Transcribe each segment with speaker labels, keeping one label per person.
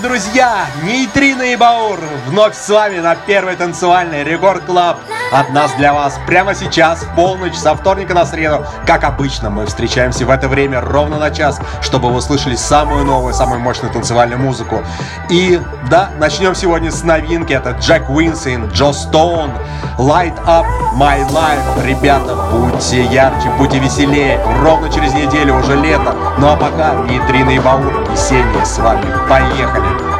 Speaker 1: Друзья! Нейтрино и Баур вновь с вами на первой танцевальной Record Club. От нас для вас прямо сейчас, в полночь, со вторника на среду. Как обычно, мы встречаемся в это время ровно на час, чтобы вы услышали самую новую, самую мощную танцевальную музыку. И да, начнем сегодня с новинки. Это Jack Wins and Joe Stone, Light Up My Life. Ребята, будьте ярче, будьте веселее. Ровно через неделю уже лето. Ну а пока Нейтрино и Баур весенние с вами. Поехали!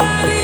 Speaker 2: Everybody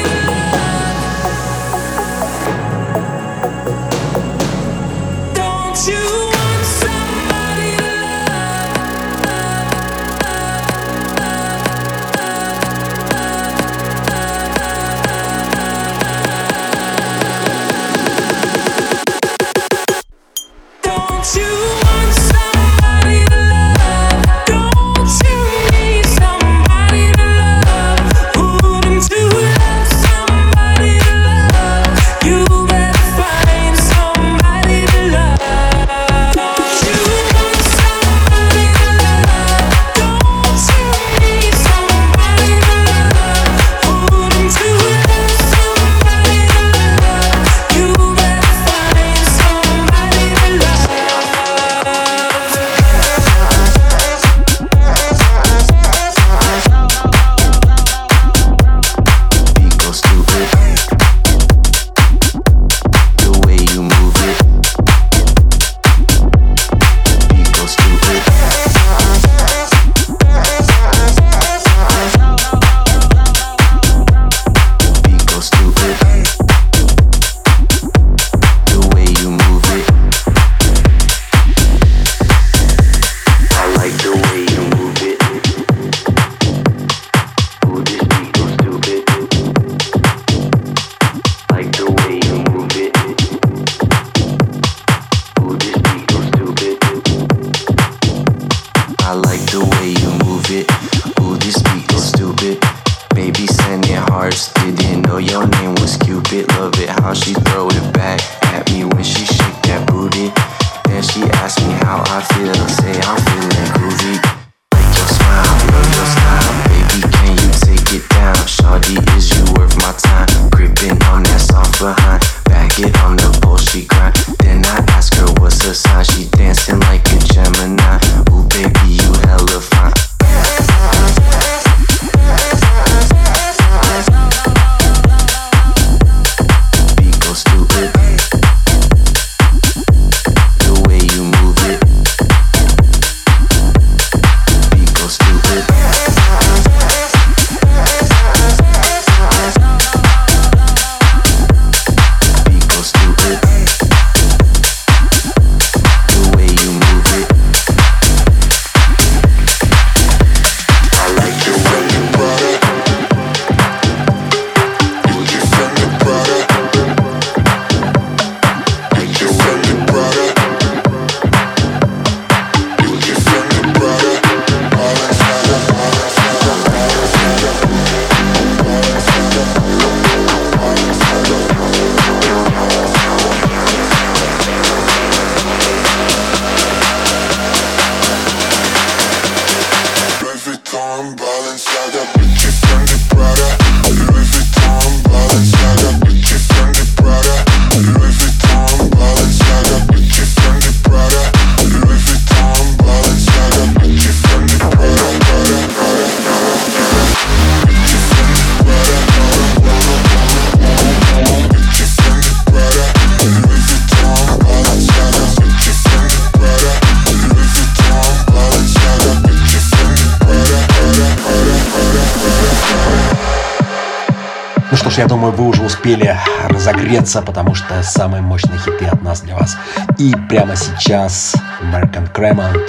Speaker 2: Что ж, я думаю, вы уже успели разогреться, потому что самые мощные хиты от нас для вас. И прямо сейчас American Cremant,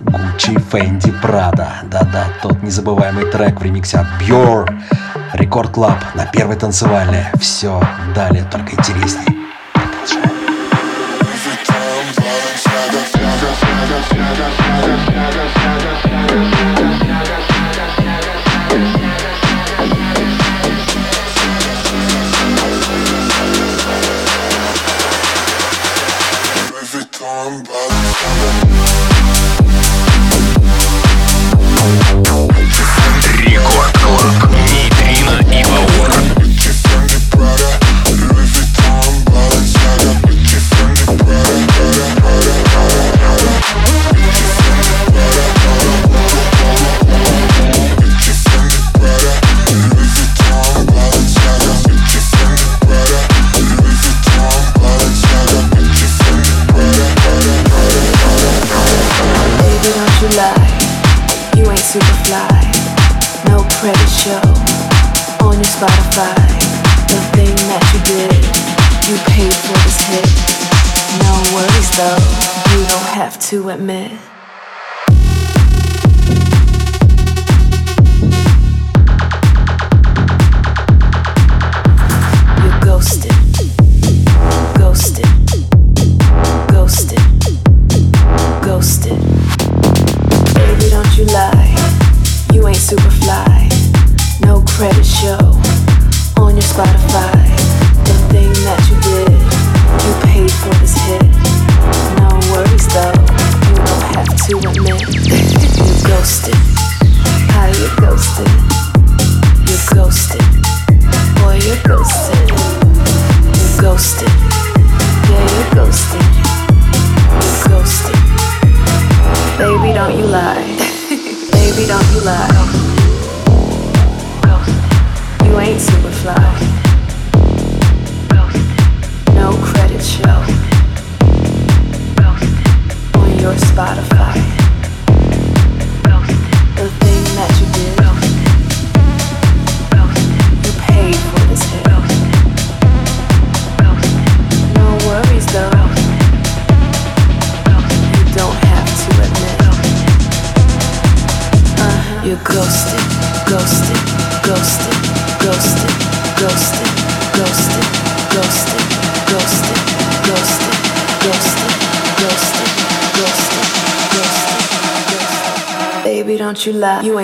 Speaker 2: Gucci Fendi Prada. Да-да, тот незабываемый трек в ремиксе от Björk. Record Club на первой танцевальной. Все далее только интереснее. Продолжаем.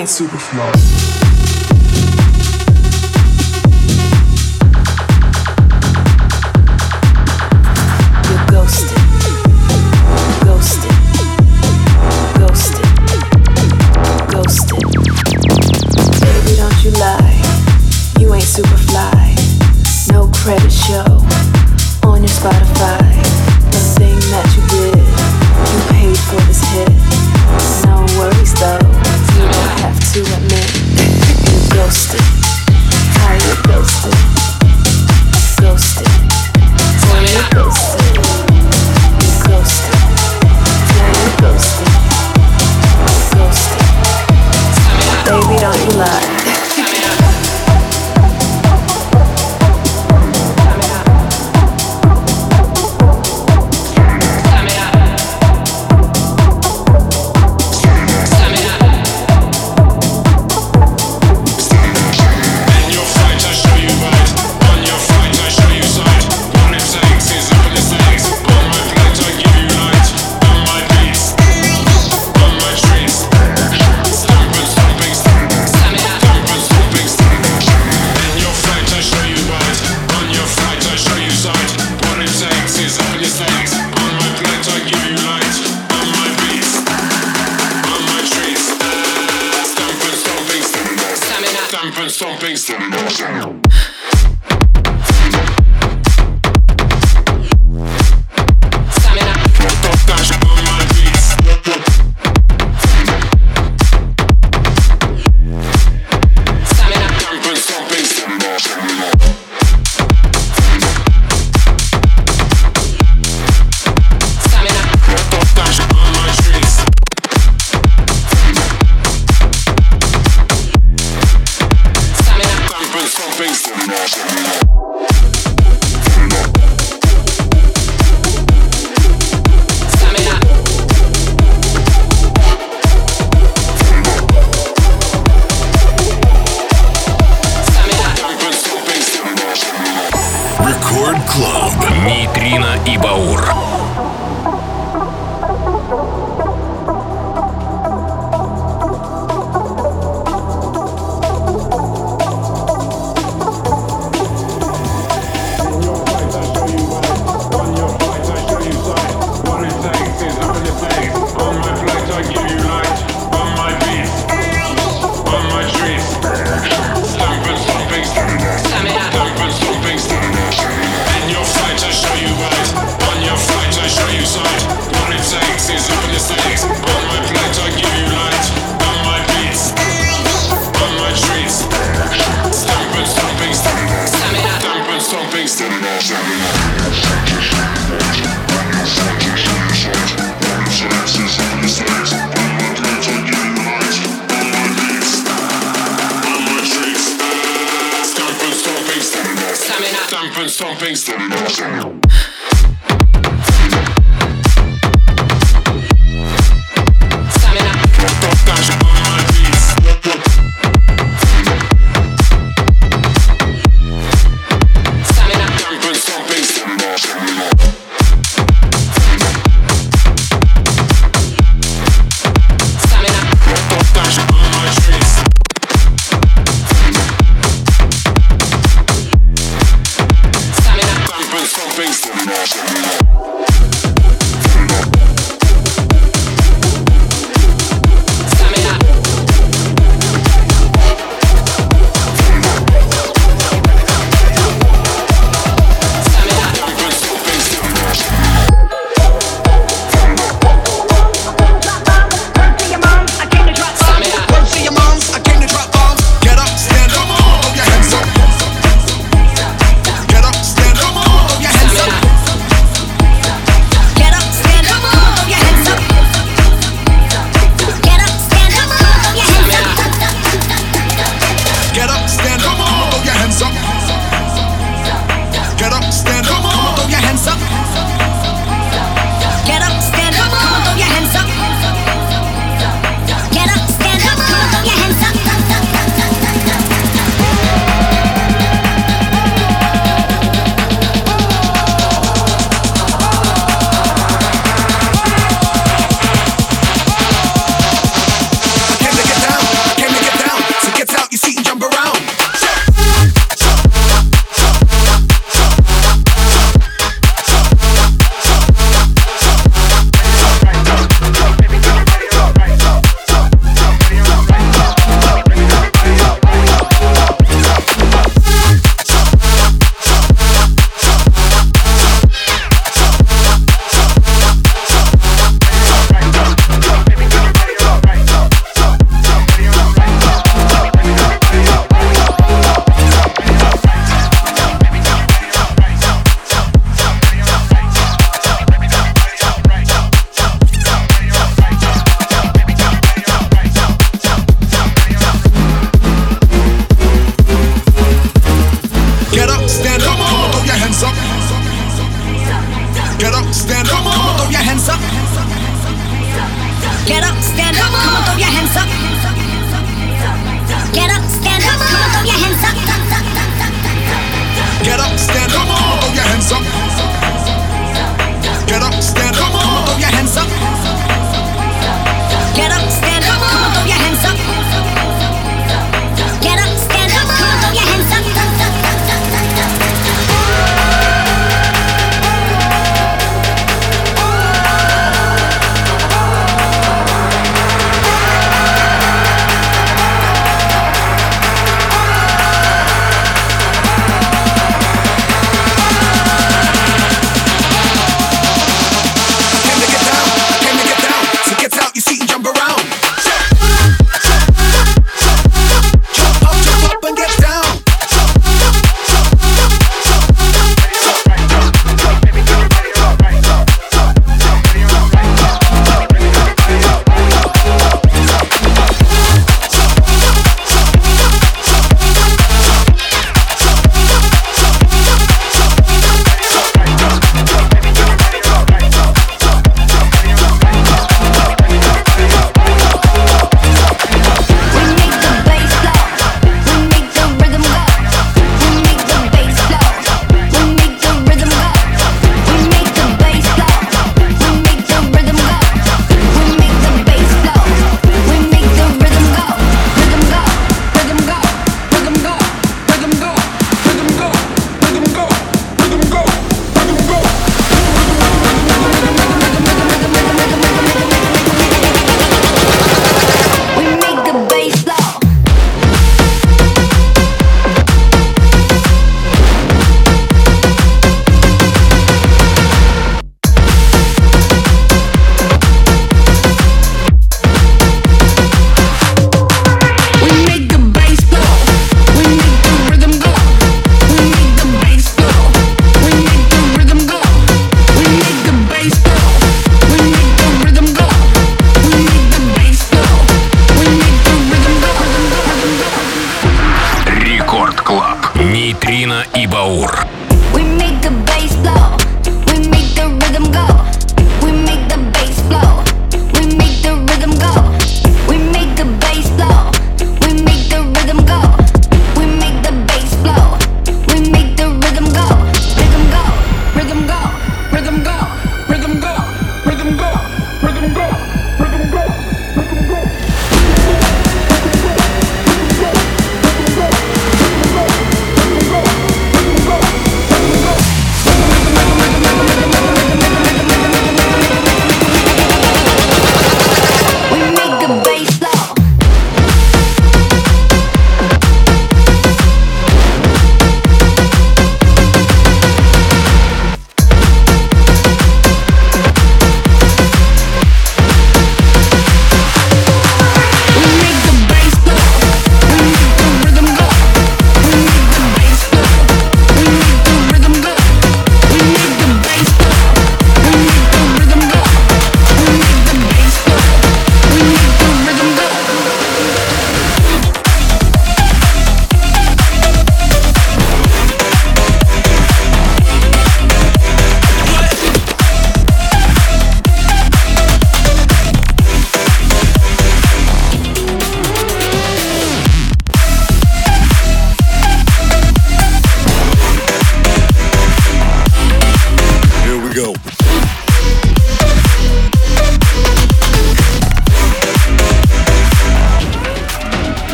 Speaker 3: ain't super
Speaker 4: flow.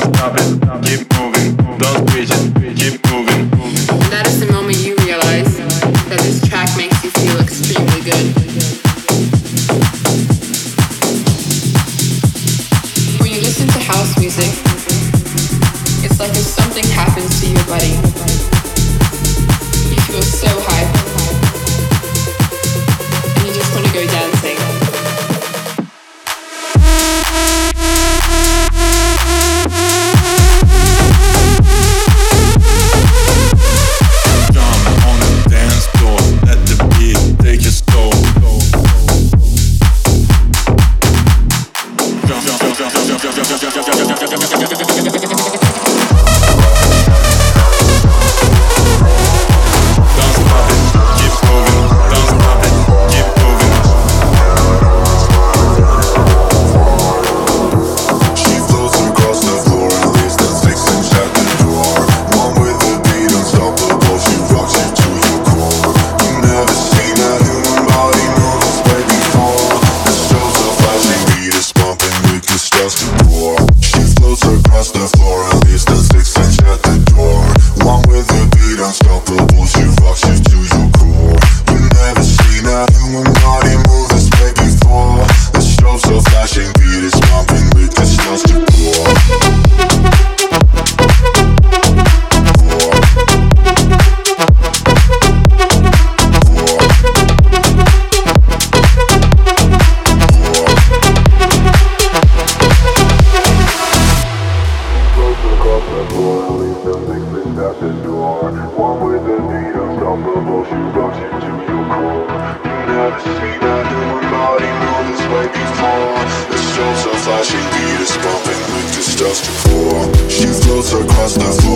Speaker 5: Stop it, keep
Speaker 6: across the floor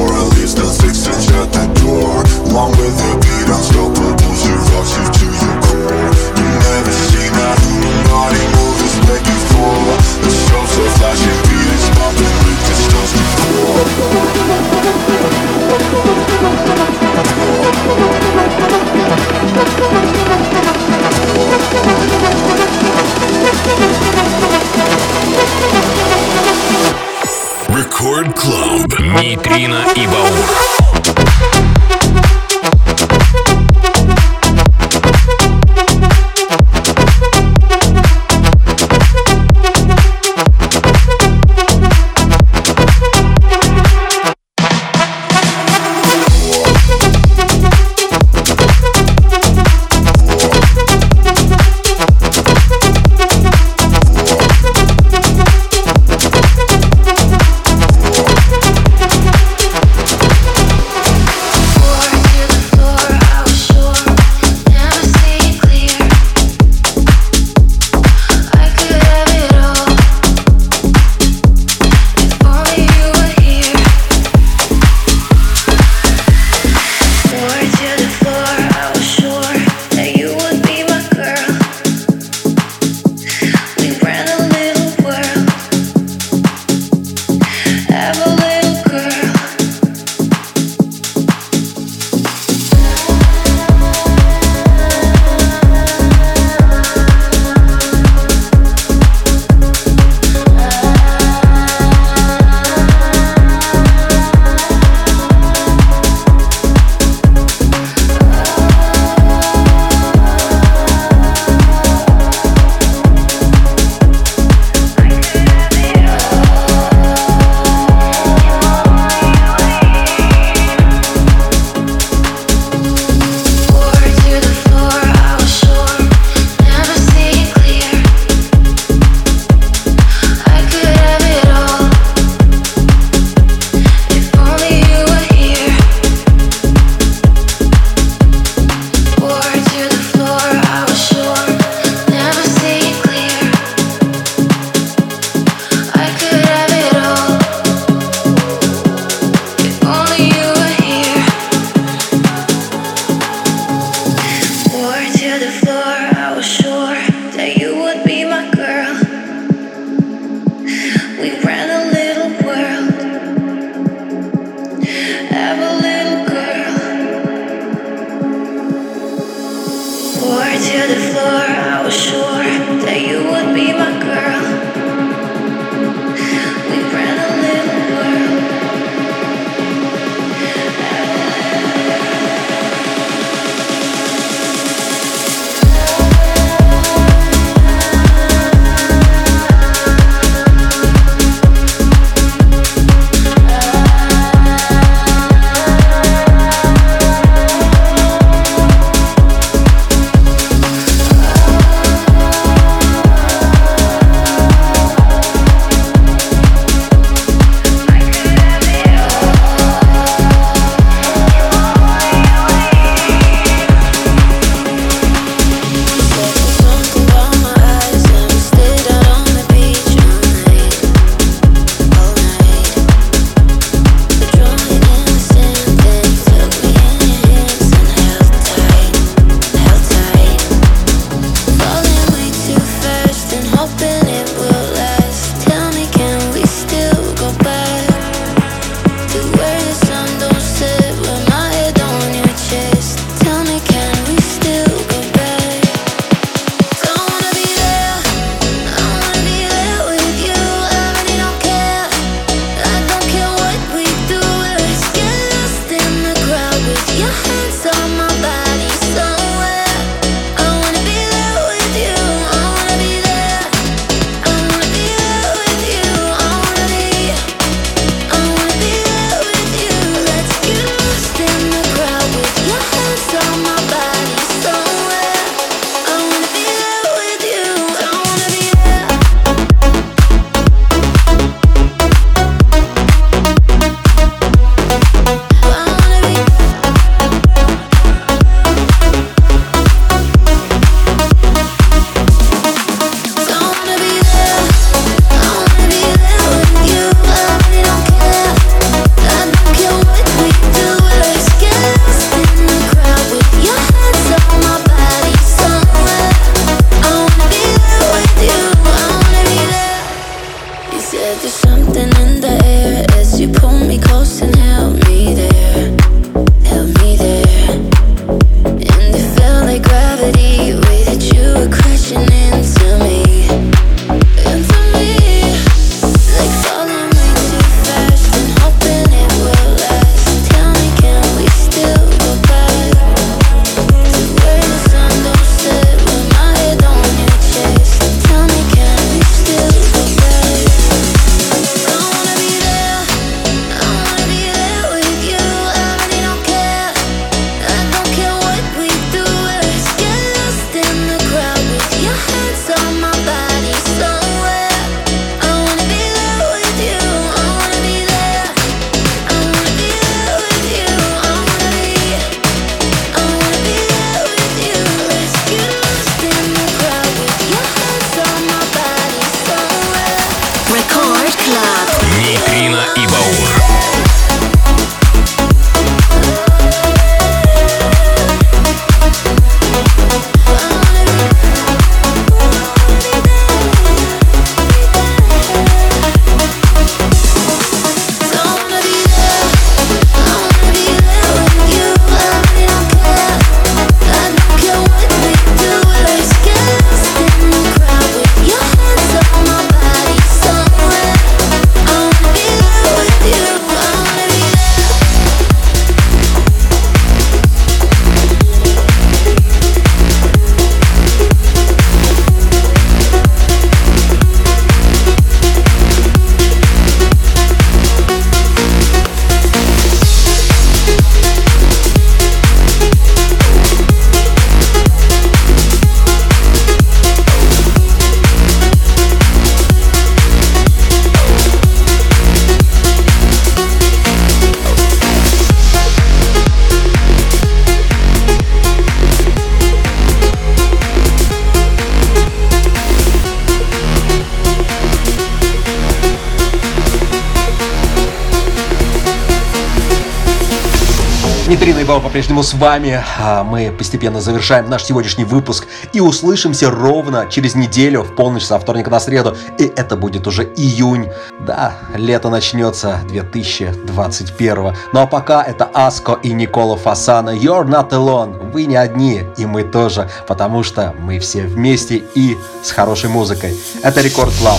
Speaker 7: Баур
Speaker 1: по-прежнему с вами. А Мы постепенно завершаем наш сегодняшний выпуск и услышимся ровно через неделю в полночь со вторника на среду. И это будет уже июнь. Да, лето начнется 2021. Ну а пока это Asco и Nicola Fasano. You're not alone. Вы не одни, и мы тоже, потому что мы все вместе и с хорошей музыкой. Это Record Club.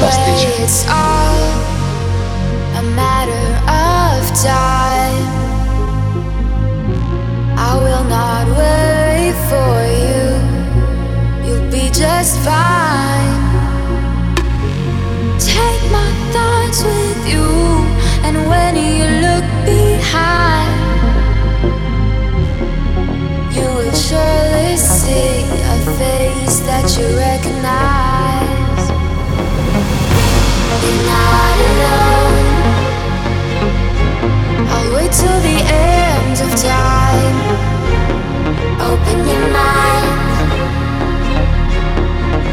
Speaker 1: До встречи.
Speaker 8: Time. Just fine. Take my thoughts with you, and when you look behind, you will surely see a face that you recognize. You're not alone. I'll wait till the end of time. Open your mind.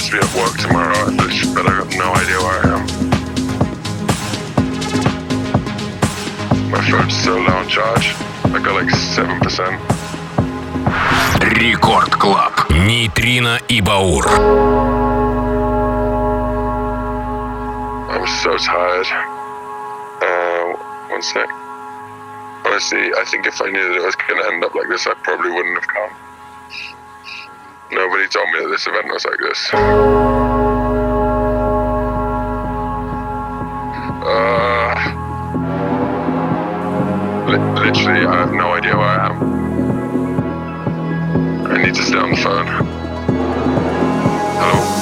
Speaker 9: supposed to be at work tomorrow, I literally- but I got no idea where I am. My phone's so low on charge. I got like 7%.
Speaker 7: Рекорд Клаб. Нейтрино и Баур.
Speaker 9: I'm so tired. Uh, one sec. Honestly, I think if I knew that it was going to end up like this, I probably wouldn't have come. Nobody told me that this event was like this. Uh, li- literally, I have no idea where I am. I need to stay on the phone. Hello?